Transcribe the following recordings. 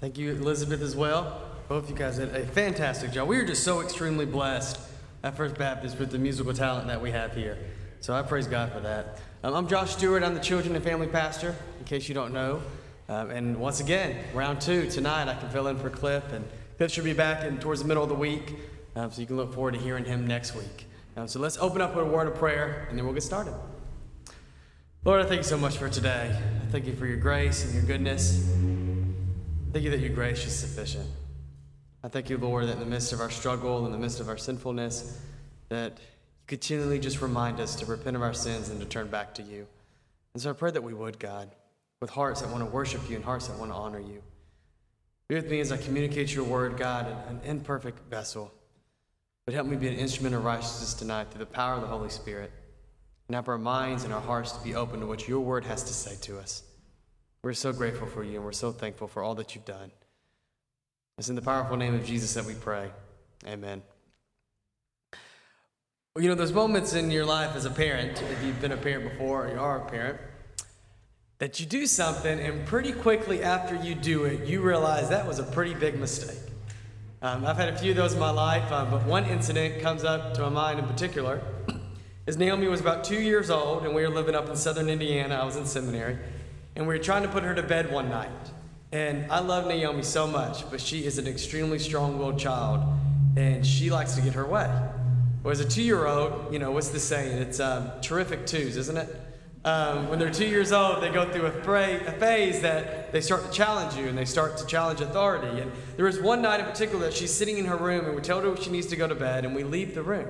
Thank you, Elizabeth, as well. Both you guys did a fantastic job. We are just so extremely blessed at First Baptist with the musical talent that we have here. So I praise God for that. Um, I'm Josh Stewart. I'm the children and family pastor, in case you don't know. Um, and once again, round two tonight, I can fill in for Cliff, and Cliff should be back in towards the middle of the week, um, so you can look forward to hearing him next week. Um, so let's open up with a word of prayer, and then we'll get started. Lord, I thank you so much for today. I thank you for your grace and your goodness. Thank you that your grace is sufficient. I thank you, Lord, that in the midst of our struggle, in the midst of our sinfulness, that you continually just remind us to repent of our sins and to turn back to you. And so I pray that we would, God with hearts that want to worship you and hearts that want to honor you. Be with me as I communicate your word, God, an imperfect vessel. But help me be an instrument of righteousness tonight through the power of the Holy Spirit. And help our minds and our hearts to be open to what your word has to say to us. We're so grateful for you and we're so thankful for all that you've done. It's in the powerful name of Jesus that we pray. Amen. Well, you know, there's moments in your life as a parent, if you've been a parent before or you are a parent, that you do something and pretty quickly after you do it, you realize that was a pretty big mistake. Um, I've had a few of those in my life, uh, but one incident comes up to my mind in particular. Is Naomi was about two years old, and we were living up in southern Indiana. I was in seminary, and we were trying to put her to bed one night. And I love Naomi so much, but she is an extremely strong willed child, and she likes to get her way. Well, as a two year old, you know, what's the saying? It's um, terrific twos, isn't it? Um, when they're two years old, they go through a, a, phase that they start to challenge you and they start to challenge authority. And there was one night in particular that she's sitting in her room and we tell her she needs to go to bed and we leave the room.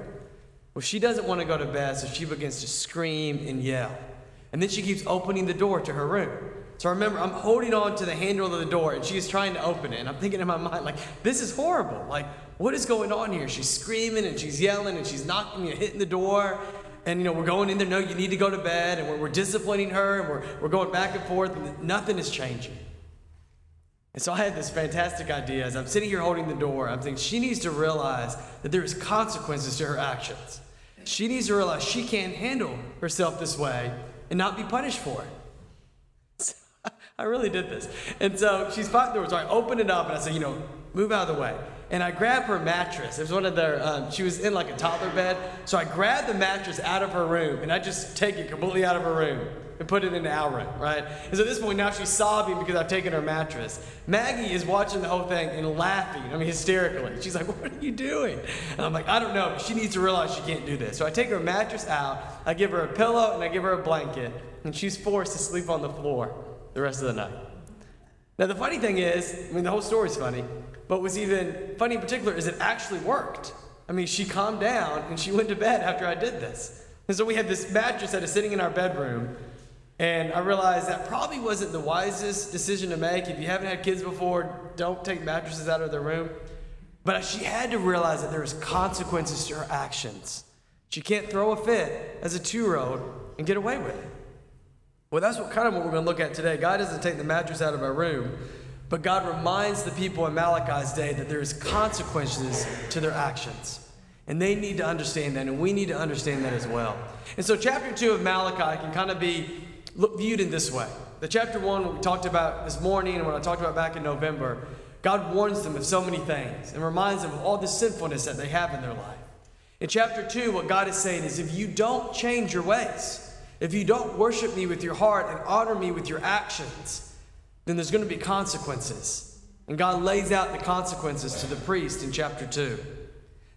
Well, she doesn't want to go to bed, so she begins to scream and yell. And then she keeps opening the door to her room. So I remember I'm holding on to the handle of the door and she's trying to open it. And I'm thinking in my mind, like, this is horrible. Like, what is going on here? She's screaming and she's yelling and she's knocking, know, hitting the door and you know we're going in there no you need to go to bed and we're, we're disciplining her and we're, we're going back and forth and nothing is changing and so i had this fantastic idea as i'm sitting here holding the door i'm thinking she needs to realize that there's consequences to her actions she needs to realize she can't handle herself this way and not be punished for it i really did this and so she's fighting the so i open it up and i say you know move out of the way and I grabbed her mattress. It was one of their, um, she was in like a toddler bed. So I grabbed the mattress out of her room and I just take it completely out of her room and put it our room, right? And so at this point now she's sobbing because I've taken her mattress. Maggie is watching the whole thing and laughing, I mean, hysterically. She's like, What are you doing? And I'm like, I don't know, but she needs to realize she can't do this. So I take her mattress out, I give her a pillow, and I give her a blanket, and she's forced to sleep on the floor the rest of the night. Now, the funny thing is, I mean, the whole story's funny. But what's even funny in particular is it actually worked. I mean, she calmed down and she went to bed after I did this. And so we had this mattress that is sitting in our bedroom. And I realized that probably wasn't the wisest decision to make. If you haven't had kids before, don't take mattresses out of their room. But she had to realize that there's consequences to her actions. She can't throw a fit as a two year old and get away with it. Well, that's what kind of what we're going to look at today. God doesn't take the mattress out of our room, but God reminds the people in Malachi's day that there is consequences to their actions. And they need to understand that, and we need to understand that as well. And so, chapter 2 of Malachi can kind of be viewed in this way. The chapter 1, we talked about this morning, and what I talked about back in November, God warns them of so many things and reminds them of all the sinfulness that they have in their life. In chapter 2, what God is saying is if you don't change your ways, if you don't worship me with your heart and honor me with your actions, then there's going to be consequences. And God lays out the consequences to the priest in chapter 2.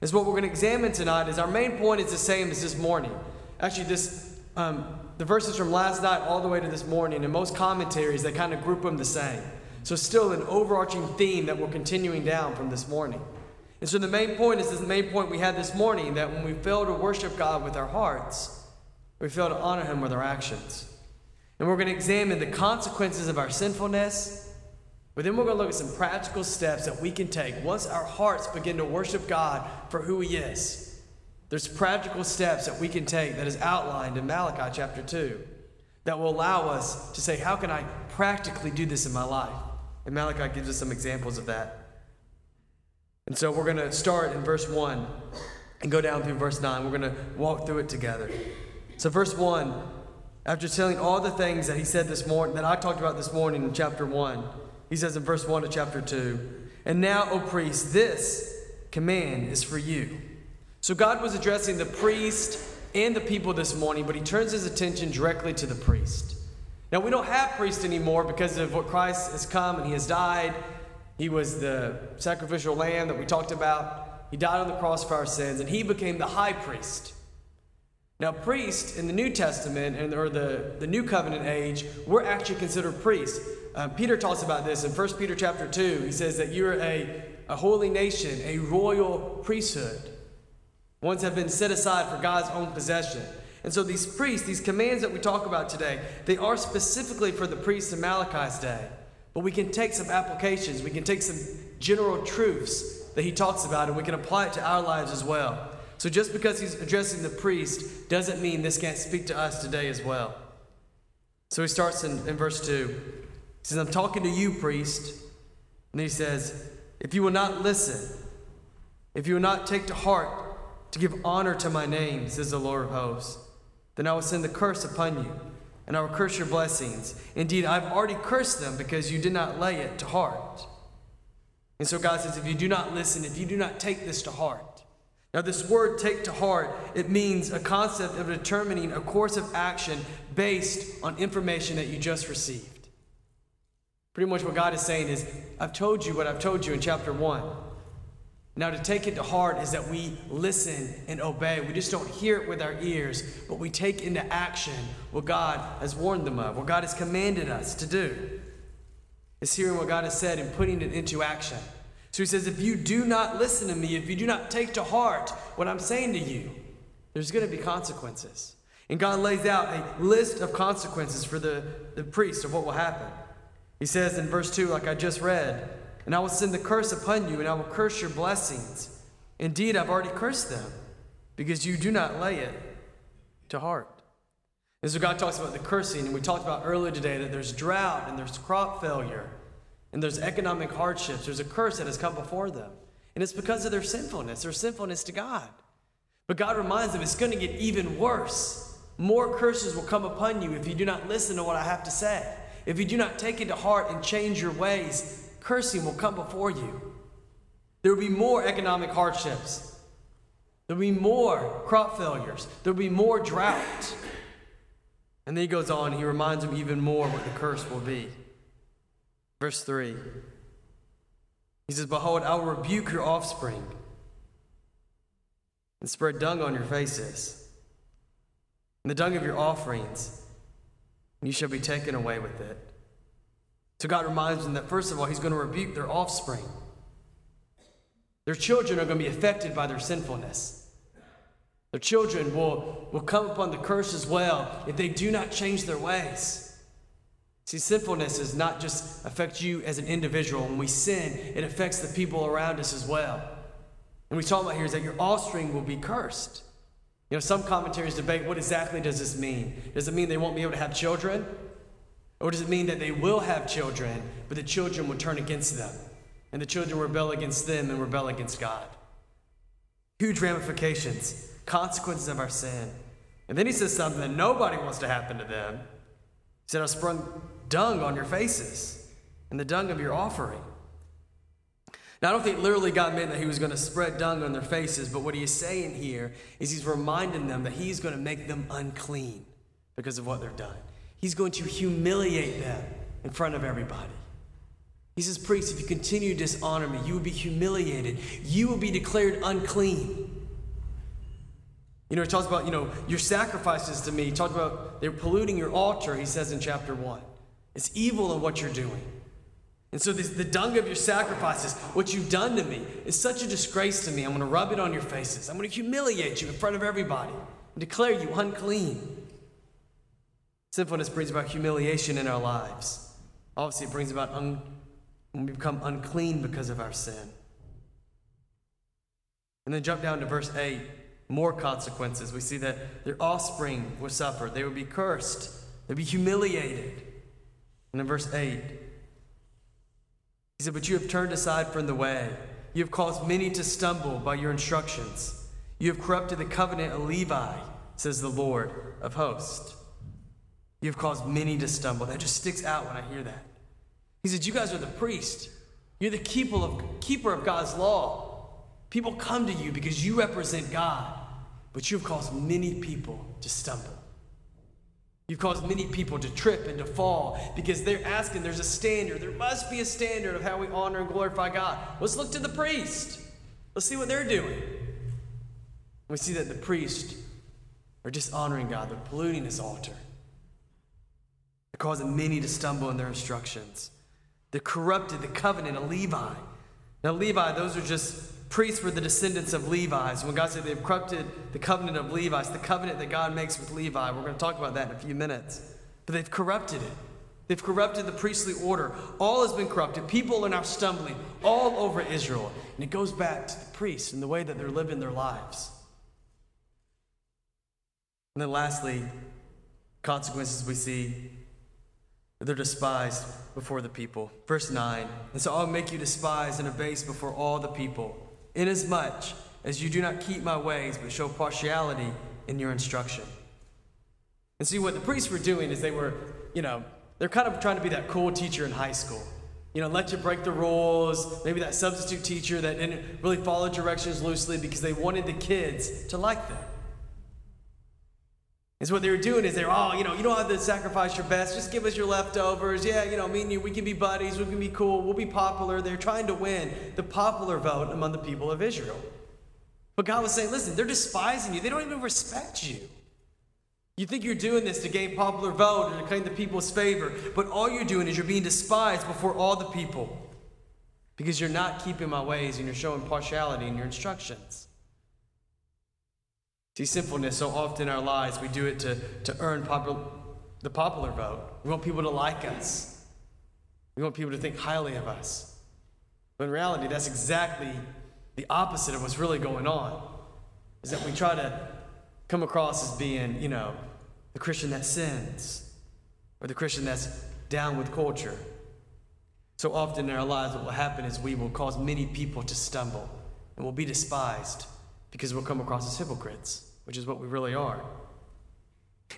Is what we're going to examine tonight is our main point is the same as this morning. Actually, this um, the verses from last night all the way to this morning, and most commentaries they kind of group them the same. So still an overarching theme that we're continuing down from this morning. And so the main point is the main point we had this morning that when we fail to worship God with our hearts, we fail to honor Him with our actions. And we're going to examine the consequences of our sinfulness. But then we're going to look at some practical steps that we can take once our hearts begin to worship God for who He is. There's practical steps that we can take that is outlined in Malachi chapter 2 that will allow us to say, How can I practically do this in my life? And Malachi gives us some examples of that. And so we're going to start in verse 1 and go down through verse 9. We're going to walk through it together. So, verse 1 after telling all the things that he said this morning, that I talked about this morning in chapter 1, He says in verse 1 of chapter 2 And now, O priest, this command is for you. So God was addressing the priest and the people this morning, but he turns his attention directly to the priest. Now, we don't have priests anymore because of what Christ has come and he has died. He was the sacrificial lamb that we talked about. He died on the cross for our sins, and he became the high priest. Now, priests in the New Testament and or the, the New Covenant age, we're actually considered priests. Uh, Peter talks about this in 1 Peter chapter 2. He says that you're a, a holy nation, a royal priesthood. Ones have been set aside for God's own possession. And so these priests, these commands that we talk about today, they are specifically for the priests in Malachi's day. But we can take some applications, we can take some general truths that he talks about, and we can apply it to our lives as well. So just because he's addressing the priest doesn't mean this can't speak to us today as well. So he starts in, in verse 2. He says, I'm talking to you, priest. And he says, If you will not listen, if you will not take to heart to give honor to my name, says the Lord of hosts, then I will send the curse upon you, and I will curse your blessings. Indeed, I've already cursed them because you did not lay it to heart. And so God says, if you do not listen, if you do not take this to heart. Now, this word take to heart, it means a concept of determining a course of action based on information that you just received. Pretty much what God is saying is, I've told you what I've told you in chapter 1. Now, to take it to heart is that we listen and obey. We just don't hear it with our ears, but we take into action what God has warned them of, what God has commanded us to do. It's hearing what God has said and putting it into action. So he says, if you do not listen to me, if you do not take to heart what I'm saying to you, there's going to be consequences. And God lays out a list of consequences for the, the priest of what will happen. He says in verse 2, like I just read, and I will send the curse upon you, and I will curse your blessings. Indeed, I've already cursed them, because you do not lay it to heart. And so God talks about the cursing, and we talked about earlier today that there's drought and there's crop failure and there's economic hardships. There's a curse that has come before them. And it's because of their sinfulness, their sinfulness to God. But God reminds them it's going to get even worse. More curses will come upon you if you do not listen to what I have to say. If you do not take it to heart and change your ways, cursing will come before you. There will be more economic hardships. There will be more crop failures. There will be more drought. And then he goes on, he reminds them even more what the curse will be. Verse 3 He says, Behold, I will rebuke your offspring and spread dung on your faces, and the dung of your offerings, you shall be taken away with it. So God reminds them that, first of all, He's going to rebuke their offspring. Their children are going to be affected by their sinfulness. Their children will, will come upon the curse as well if they do not change their ways. See, sinfulness does not just affect you as an individual. When we sin, it affects the people around us as well. And we talk about here is that your offspring will be cursed. You know, some commentaries debate what exactly does this mean? Does it mean they won't be able to have children? Or does it mean that they will have children, but the children will turn against them? And the children rebel against them and rebel against God? Huge ramifications, consequences of our sin. And then he says something that nobody wants to happen to them. He said, I sprung dung on your faces and the dung of your offering. Now, I don't think literally God meant that he was going to spread dung on their faces, but what he is saying here is he's reminding them that he's going to make them unclean because of what they've done. He's going to humiliate them in front of everybody. He says, Priest, if you continue to dishonor me, you will be humiliated. You will be declared unclean. You know, he talks about, you know, your sacrifices to me. He talks about they're polluting your altar, he says in chapter 1. It's evil in what you're doing. And so this, the dung of your sacrifices, what you've done to me, is such a disgrace to me. I'm going to rub it on your faces. I'm going to humiliate you in front of everybody and declare you unclean. Sinfulness brings about humiliation in our lives. Obviously, it brings about un- when we become unclean because of our sin. And then jump down to verse 8 more consequences. We see that their offspring will suffer, they will be cursed, they'll be humiliated. And in verse 8, he said, But you have turned aside from the way. You have caused many to stumble by your instructions. You have corrupted the covenant of Levi, says the Lord of hosts. You've caused many to stumble. That just sticks out when I hear that. He said, You guys are the priest. You're the keeper of, keeper of God's law. People come to you because you represent God, but you've caused many people to stumble. You've caused many people to trip and to fall because they're asking, there's a standard. There must be a standard of how we honor and glorify God. Let's look to the priest. Let's see what they're doing. We see that the priests are dishonoring God, they're polluting his altar. They're causing many to stumble in their instructions. They corrupted the covenant of Levi. Now, Levi, those are just priests were the descendants of Levi's. When God said they've corrupted the covenant of Levi's, the covenant that God makes with Levi, we're going to talk about that in a few minutes. But they've corrupted it. They've corrupted the priestly order. All has been corrupted. People are now stumbling all over Israel. And it goes back to the priests and the way that they're living their lives. And then lastly, consequences we see they're despised before the people. Verse 9 And so I'll make you despised and abased before all the people, inasmuch as you do not keep my ways, but show partiality in your instruction. And see, what the priests were doing is they were, you know, they're kind of trying to be that cool teacher in high school. You know, let you break the rules, maybe that substitute teacher that didn't really follow directions loosely because they wanted the kids to like them. And so what they were doing is they were, oh, you know, you don't have to sacrifice your best. Just give us your leftovers. Yeah, you know, me and you, we can be buddies. We can be cool. We'll be popular. They're trying to win the popular vote among the people of Israel. But God was saying, listen, they're despising you. They don't even respect you. You think you're doing this to gain popular vote and to claim the people's favor, but all you're doing is you're being despised before all the people because you're not keeping my ways and you're showing partiality in your instructions. See, sinfulness, so often in our lives, we do it to, to earn the popular vote. We want people to like us, we want people to think highly of us. But in reality, that's exactly the opposite of what's really going on. Is that we try to come across as being, you know, the Christian that sins or the Christian that's down with culture. So often in our lives, what will happen is we will cause many people to stumble and will be despised because we'll come across as hypocrites, which is what we really are.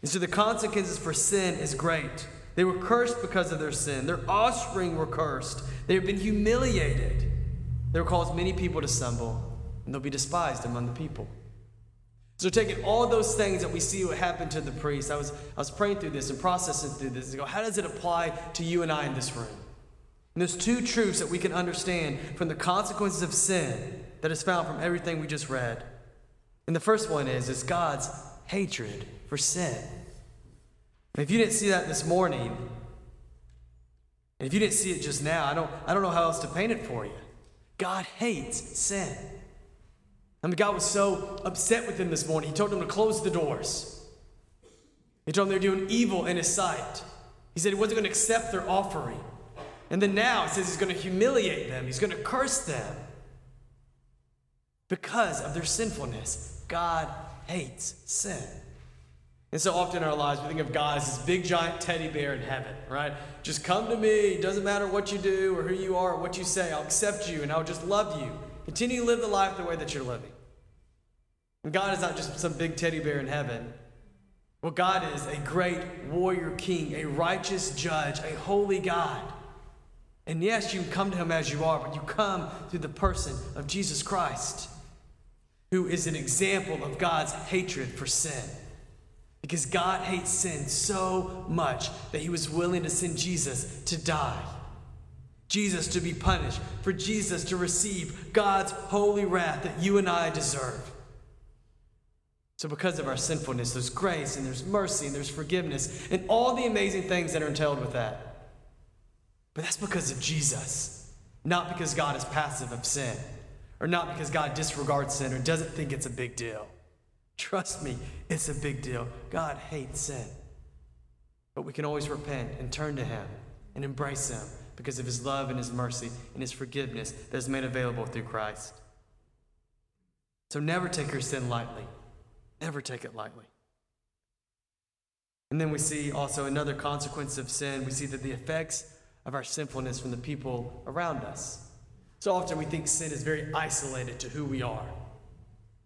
And so the consequences for sin is great. They were cursed because of their sin. Their offspring were cursed. They have been humiliated. They will cause many people to stumble, and they'll be despised among the people. So taking all those things that we see what happened to the priest, I was, I was praying through this and processing through this and go, how does it apply to you and I in this room? And there's two truths that we can understand from the consequences of sin that is found from everything we just read. And the first one is, is God's hatred for sin. And if you didn't see that this morning, and if you didn't see it just now, I don't, I don't know how else to paint it for you. God hates sin. I mean, God was so upset with them this morning, He told them to close the doors. He told them they're doing evil in His sight. He said He wasn't going to accept their offering. And then now He says He's going to humiliate them, He's going to curse them because of their sinfulness. God hates sin. And so often in our lives, we think of God as this big giant teddy bear in heaven, right? Just come to me. It doesn't matter what you do or who you are or what you say. I'll accept you and I'll just love you. Continue to live the life the way that you're living. And God is not just some big teddy bear in heaven. Well, God is a great warrior king, a righteous judge, a holy God. And yes, you come to him as you are, but you come through the person of Jesus Christ who is an example of God's hatred for sin. Because God hates sin so much that he was willing to send Jesus to die. Jesus to be punished, for Jesus to receive God's holy wrath that you and I deserve. So, because of our sinfulness, there's grace and there's mercy and there's forgiveness and all the amazing things that are entailed with that. But that's because of Jesus, not because God is passive of sin or not because God disregards sin or doesn't think it's a big deal. Trust me, it's a big deal. God hates sin. But we can always repent and turn to Him and embrace Him because of His love and His mercy and His forgiveness that is made available through Christ. So never take your sin lightly. Never take it lightly. And then we see also another consequence of sin. We see that the effects of our sinfulness from the people around us. So often we think sin is very isolated to who we are.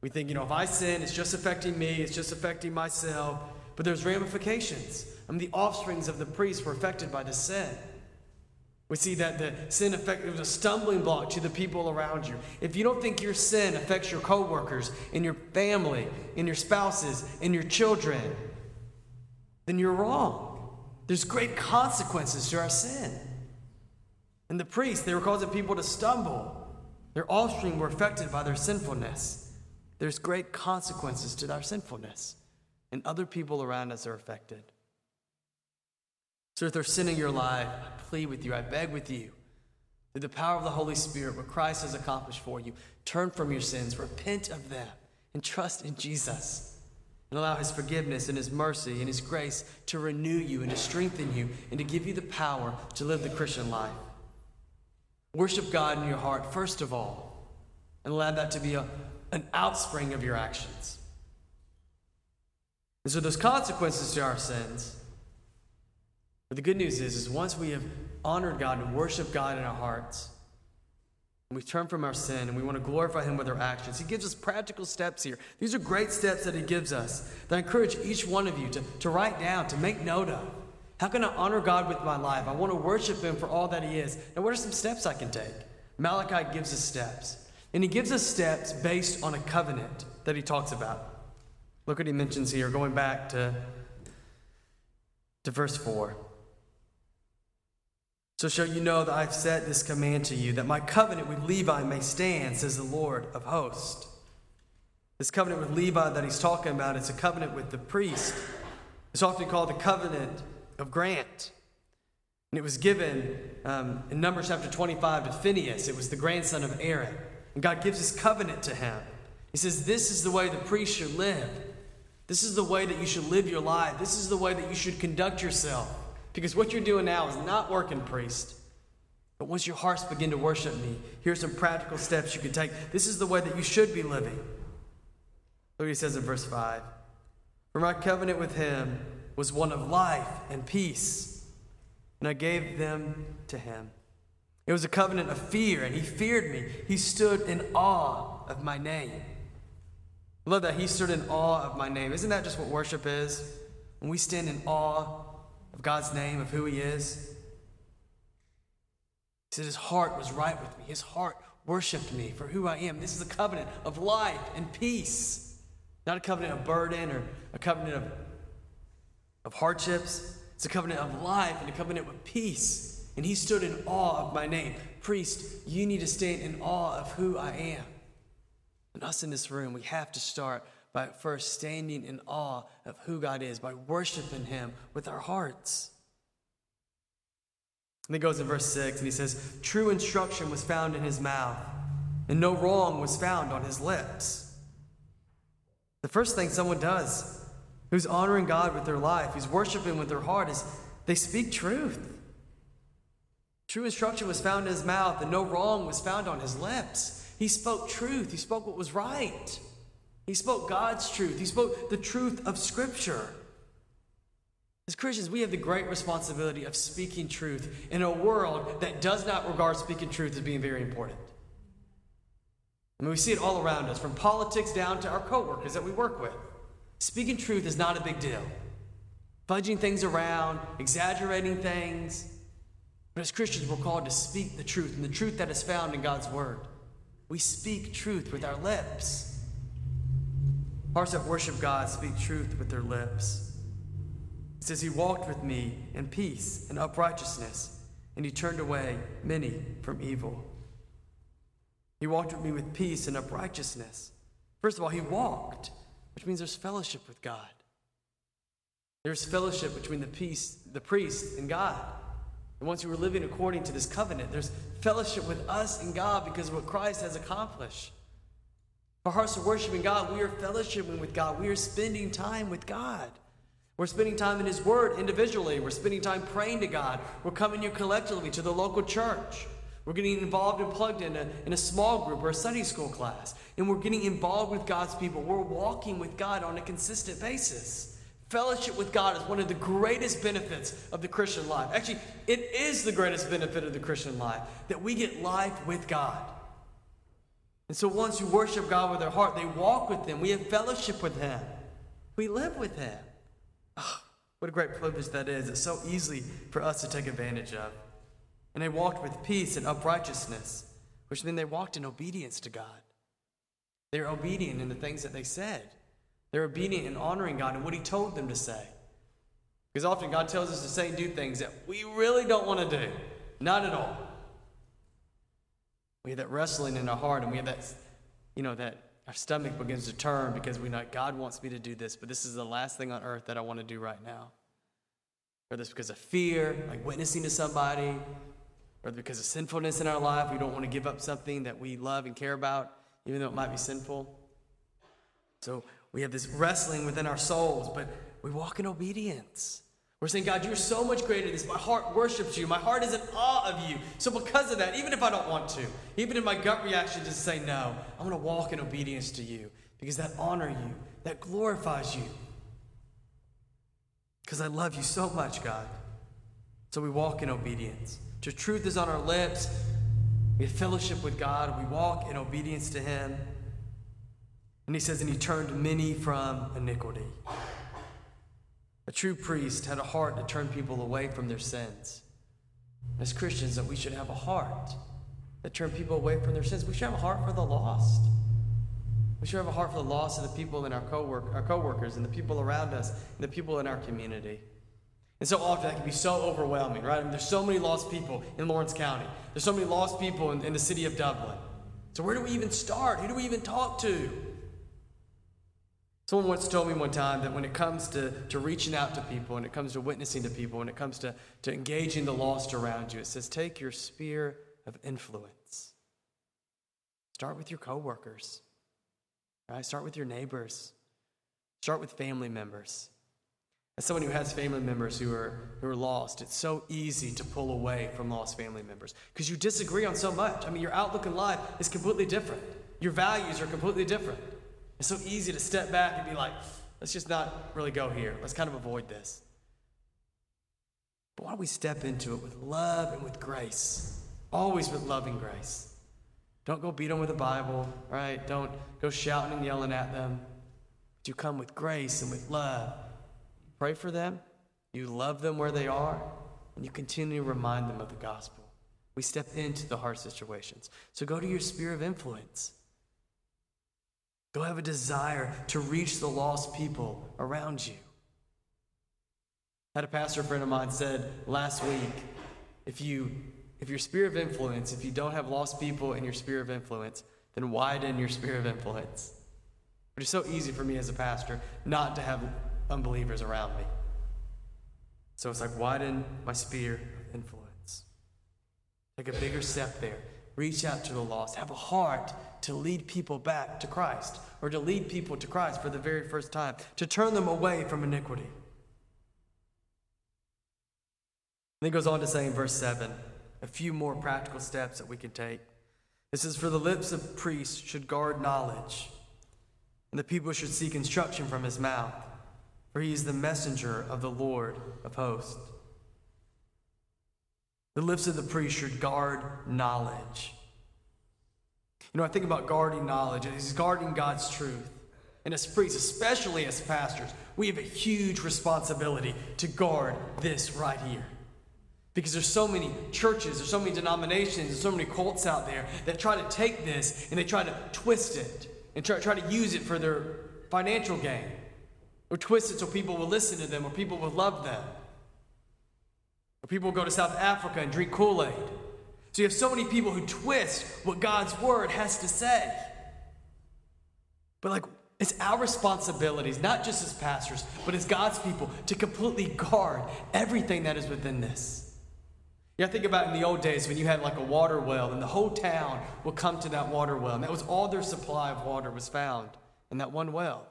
We think, you know, if I sin, it's just affecting me, it's just affecting myself. But there's ramifications. I mean, the offsprings of the priests were affected by the sin. We see that the sin effect was a stumbling block to the people around you. If you don't think your sin affects your coworkers, and your family, and your spouses, and your children, then you're wrong. There's great consequences to our sin. And the priests, they were causing people to stumble. Their offspring were affected by their sinfulness. There's great consequences to our sinfulness, and other people around us are affected. So if there's sin in your life, I plead with you, I beg with you, through the power of the Holy Spirit, what Christ has accomplished for you, turn from your sins, repent of them, and trust in Jesus. And allow His forgiveness and His mercy and His grace to renew you and to strengthen you and to give you the power to live the Christian life. Worship God in your heart, first of all, and allow that to be a, an outspring of your actions. And so, those consequences to our sins. But the good news is, is once we have honored God and worshiped God in our hearts, and we turn from our sin and we want to glorify Him with our actions, He gives us practical steps here. These are great steps that He gives us that I encourage each one of you to, to write down, to make note of. How can I honor God with my life? I want to worship Him for all that He is. Now, what are some steps I can take? Malachi gives us steps. And he gives us steps based on a covenant that he talks about. Look what he mentions here, going back to, to verse 4. So shall you know that I've set this command to you, that my covenant with Levi may stand, says the Lord of hosts. This covenant with Levi that he's talking about, it's a covenant with the priest. It's often called the covenant of grant. And it was given um, in Numbers chapter 25 to Phinehas. It was the grandson of Aaron. And God gives his covenant to him. He says, This is the way the priest should live. This is the way that you should live your life. This is the way that you should conduct yourself. Because what you're doing now is not working, priest. But once your hearts begin to worship me, here's some practical steps you can take. This is the way that you should be living. Look what he says in verse 5 For my covenant with him was one of life and peace, and I gave them to him. It was a covenant of fear, and he feared me. He stood in awe of my name. I love that he stood in awe of my name. Isn't that just what worship is? When we stand in awe of God's name, of who he is. He said his heart was right with me. His heart worshiped me for who I am. This is a covenant of life and peace, not a covenant of burden or a covenant of, of hardships. It's a covenant of life and a covenant of peace and he stood in awe of my name. Priest, you need to stand in awe of who I am. And us in this room, we have to start by first standing in awe of who God is, by worshiping him with our hearts. And he goes in verse 6 and he says, True instruction was found in his mouth, and no wrong was found on his lips. The first thing someone does who's honoring God with their life, who's worshiping with their heart, is they speak truth. True instruction was found in his mouth, and no wrong was found on his lips. He spoke truth, he spoke what was right. He spoke God's truth, he spoke the truth of Scripture. As Christians, we have the great responsibility of speaking truth in a world that does not regard speaking truth as being very important. I mean, we see it all around us, from politics down to our coworkers that we work with. Speaking truth is not a big deal. Fudging things around, exaggerating things, but as Christians, we're called to speak the truth, and the truth that is found in God's Word. We speak truth with our lips. Hearts that worship God speak truth with their lips. It says, He walked with me in peace and uprightness, and He turned away many from evil. He walked with me with peace and uprightness. First of all, He walked, which means there's fellowship with God. There's fellowship between the peace, the priest and God. And once you were living according to this covenant, there's fellowship with us and God because of what Christ has accomplished. Our hearts are worshiping God. We are fellowshipping with God. We are spending time with God. We're spending time in His Word individually. We're spending time praying to God. We're coming here collectively to the local church. We're getting involved and plugged in a, in a small group or a Sunday school class. And we're getting involved with God's people. We're walking with God on a consistent basis. Fellowship with God is one of the greatest benefits of the Christian life. Actually, it is the greatest benefit of the Christian life that we get life with God. And so once you worship God with their heart, they walk with Him. We have fellowship with Him. We live with Him. Oh, what a great privilege that is. It's so easy for us to take advantage of. And they walked with peace and uprightness, which means they walked in obedience to God. They were obedient in the things that they said. They're obedient in honoring God and what He told them to say. Because often God tells us to say and do things that we really don't want to do. Not at all. We have that wrestling in our heart, and we have that, you know, that our stomach begins to turn because we know God wants me to do this, but this is the last thing on earth that I want to do right now. Whether it's because of fear, like witnessing to somebody, or because of sinfulness in our life, we don't want to give up something that we love and care about, even though it might be sinful. So we have this wrestling within our souls, but we walk in obedience. We're saying, God, you're so much greater than this. My heart worships you. My heart is in awe of you. So, because of that, even if I don't want to, even if my gut reaction to say no, I'm going to walk in obedience to you because that honors you, that glorifies you. Because I love you so much, God. So, we walk in obedience. The truth is on our lips. We have fellowship with God. We walk in obedience to Him. And He says, and He turned many from iniquity. A true priest had a heart to turn people away from their sins. As Christians, that we should have a heart that turn people away from their sins. We should have a heart for the lost. We should have a heart for the lost of the people in our co-work, our coworkers and the people around us and the people in our community. And so often that can be so overwhelming, right? I mean, there's so many lost people in Laurens County. There's so many lost people in, in the city of Dublin. So where do we even start? Who do we even talk to? Someone once told me one time that when it comes to, to reaching out to people, when it comes to witnessing to people, when it comes to, to engaging the lost around you, it says take your sphere of influence. Start with your coworkers, right? Start with your neighbors. Start with family members. As someone who has family members who are, who are lost, it's so easy to pull away from lost family members because you disagree on so much. I mean, your outlook in life is completely different, your values are completely different. It's so easy to step back and be like, let's just not really go here. Let's kind of avoid this. But why don't we step into it with love and with grace? Always with love and grace. Don't go beat them with a Bible, right? Don't go shouting and yelling at them. But you come with grace and with love. Pray for them, you love them where they are, and you continue to remind them of the gospel. We step into the hard situations. So go to your sphere of influence. Go have a desire to reach the lost people around you. I had a pastor friend of mine said last week, if you if your sphere of influence, if you don't have lost people in your sphere of influence, then widen your sphere of influence. But it's so easy for me as a pastor not to have unbelievers around me. So it's like widen my sphere of influence. Take a bigger step there. Reach out to the lost. Have a heart to lead people back to Christ or to lead people to Christ for the very first time, to turn them away from iniquity. And he goes on to say in verse 7 a few more practical steps that we can take. It says, For the lips of priests should guard knowledge, and the people should seek instruction from his mouth, for he is the messenger of the Lord of hosts. The lips of the priest should guard knowledge. You know, I think about guarding knowledge, and he's guarding God's truth. And as priests, especially as pastors, we have a huge responsibility to guard this right here. Because there's so many churches, there's so many denominations, there's so many cults out there that try to take this and they try to twist it and try, try to use it for their financial gain. Or twist it so people will listen to them or people will love them. Or people will go to South Africa and drink Kool Aid. So you have so many people who twist what God's word has to say. But like, it's our responsibilities, not just as pastors, but as God's people, to completely guard everything that is within this. Yeah, think about in the old days when you had like a water well, and the whole town would come to that water well, and that was all their supply of water was found in that one well.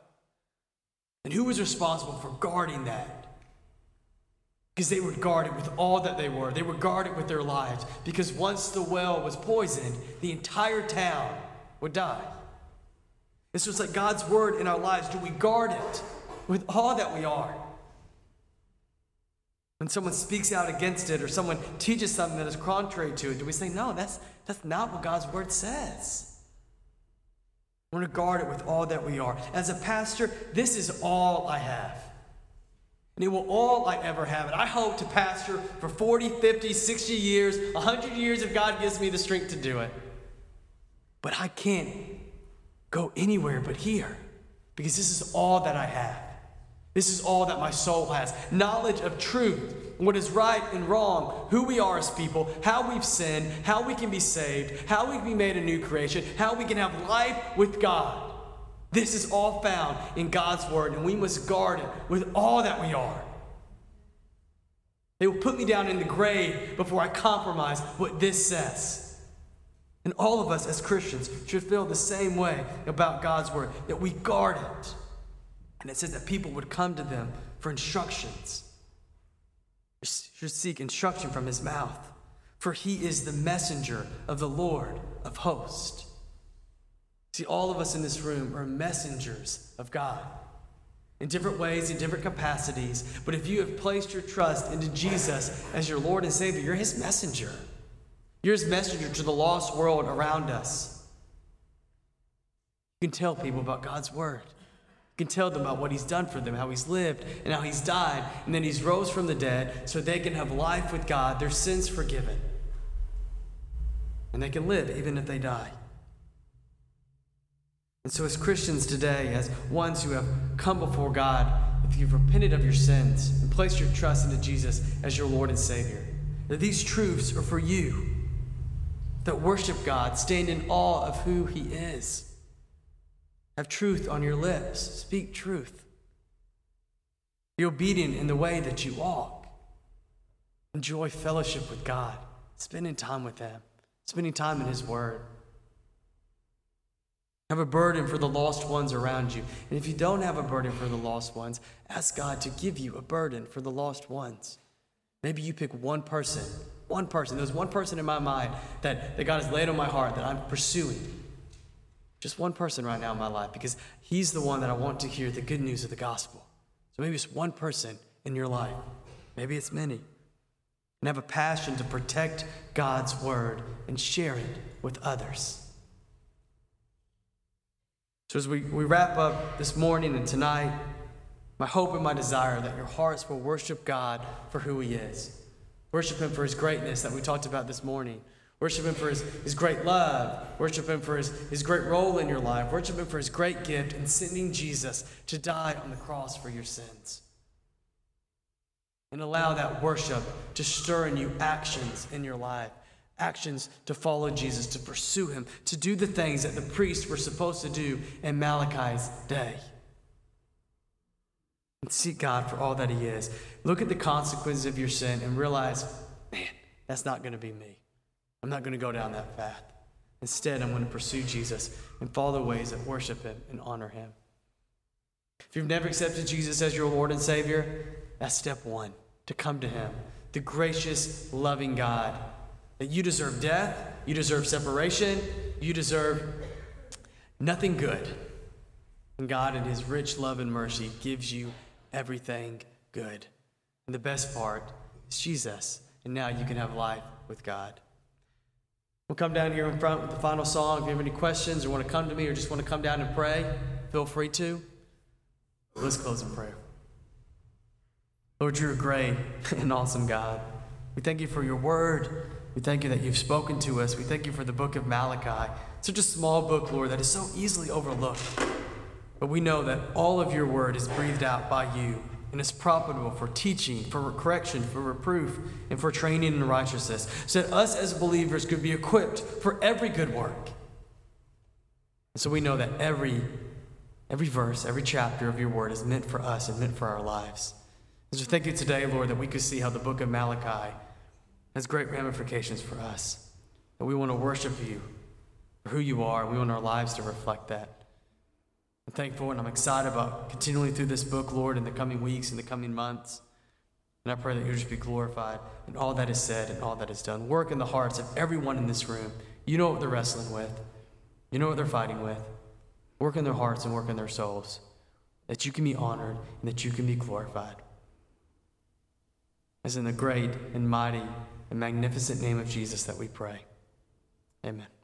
And who was responsible for guarding that? because they were guarded with all that they were. They were guarded with their lives because once the well was poisoned, the entire town would die. It's just like God's word in our lives. Do we guard it with all that we are? When someone speaks out against it or someone teaches something that is contrary to it, do we say, no, that's, that's not what God's word says? Want to guard it with all that we are. As a pastor, this is all I have. And it will all I ever have. And I hope to pastor for 40, 50, 60 years, 100 years if God gives me the strength to do it. But I can't go anywhere but here because this is all that I have. This is all that my soul has knowledge of truth, what is right and wrong, who we are as people, how we've sinned, how we can be saved, how we can be made a new creation, how we can have life with God. This is all found in God's Word, and we must guard it with all that we are. They will put me down in the grave before I compromise what this says. And all of us as Christians should feel the same way about God's Word, that we guard it. And it says that people would come to them for instructions. Should seek instruction from his mouth, for he is the messenger of the Lord of hosts. See, all of us in this room are messengers of God in different ways, in different capacities. But if you have placed your trust into Jesus as your Lord and Savior, you're his messenger. You're his messenger to the lost world around us. You can tell people about God's word. Can tell them about what he's done for them, how he's lived, and how he's died, and then he's rose from the dead so they can have life with God, their sins forgiven. And they can live even if they die. And so, as Christians today, as ones who have come before God, if you've repented of your sins and placed your trust into Jesus as your Lord and Savior, that these truths are for you that worship God, stand in awe of who He is. Have truth on your lips. Speak truth. Be obedient in the way that you walk. Enjoy fellowship with God, spending time with Him, spending time in His Word. Have a burden for the lost ones around you. And if you don't have a burden for the lost ones, ask God to give you a burden for the lost ones. Maybe you pick one person, one person. There's one person in my mind that, that God has laid on my heart that I'm pursuing. Just one person right now in my life because he's the one that I want to hear the good news of the gospel. So maybe it's one person in your life, maybe it's many. And have a passion to protect God's word and share it with others. So, as we, we wrap up this morning and tonight, my hope and my desire that your hearts will worship God for who He is. Worship Him for His greatness that we talked about this morning. Worship Him for his, his great love. Worship Him for his, his great role in your life. Worship Him for His great gift in sending Jesus to die on the cross for your sins. And allow that worship to stir in you actions in your life actions to follow Jesus, to pursue Him, to do the things that the priests were supposed to do in Malachi's day. And seek God for all that He is. Look at the consequences of your sin and realize, man, that's not going to be me. I'm not going to go down that path. Instead, I'm going to pursue Jesus and follow the ways that worship Him and honor Him. If you've never accepted Jesus as your Lord and Savior, that's step one to come to Him, the gracious, loving God. That you deserve death, you deserve separation, you deserve nothing good. And God, in His rich love and mercy, gives you everything good. And the best part is Jesus. And now you can have life with God. We'll come down here in front with the final song. If you have any questions or want to come to me or just want to come down and pray, feel free to. Let's close in prayer. Lord, you're a great and awesome God. We thank you for your word. We thank you that you've spoken to us. We thank you for the book of Malachi. Such a small book, Lord, that is so easily overlooked. But we know that all of your word is breathed out by you and is profitable for teaching, for correction, for reproof, and for training in righteousness, so that us as believers could be equipped for every good work. And so we know that every, every verse, every chapter of your word is meant for us and meant for our lives. And so thank you today, Lord, that we could see how the book of Malachi has great ramifications for us. That we want to worship you for who you are, and we want our lives to reflect that. I'm thankful and I'm excited about continuing through this book, Lord, in the coming weeks and the coming months. And I pray that you just be glorified in all that is said and all that is done. Work in the hearts of everyone in this room. You know what they're wrestling with, you know what they're fighting with. Work in their hearts and work in their souls, that you can be honored and that you can be glorified. As in the great and mighty and magnificent name of Jesus that we pray. Amen.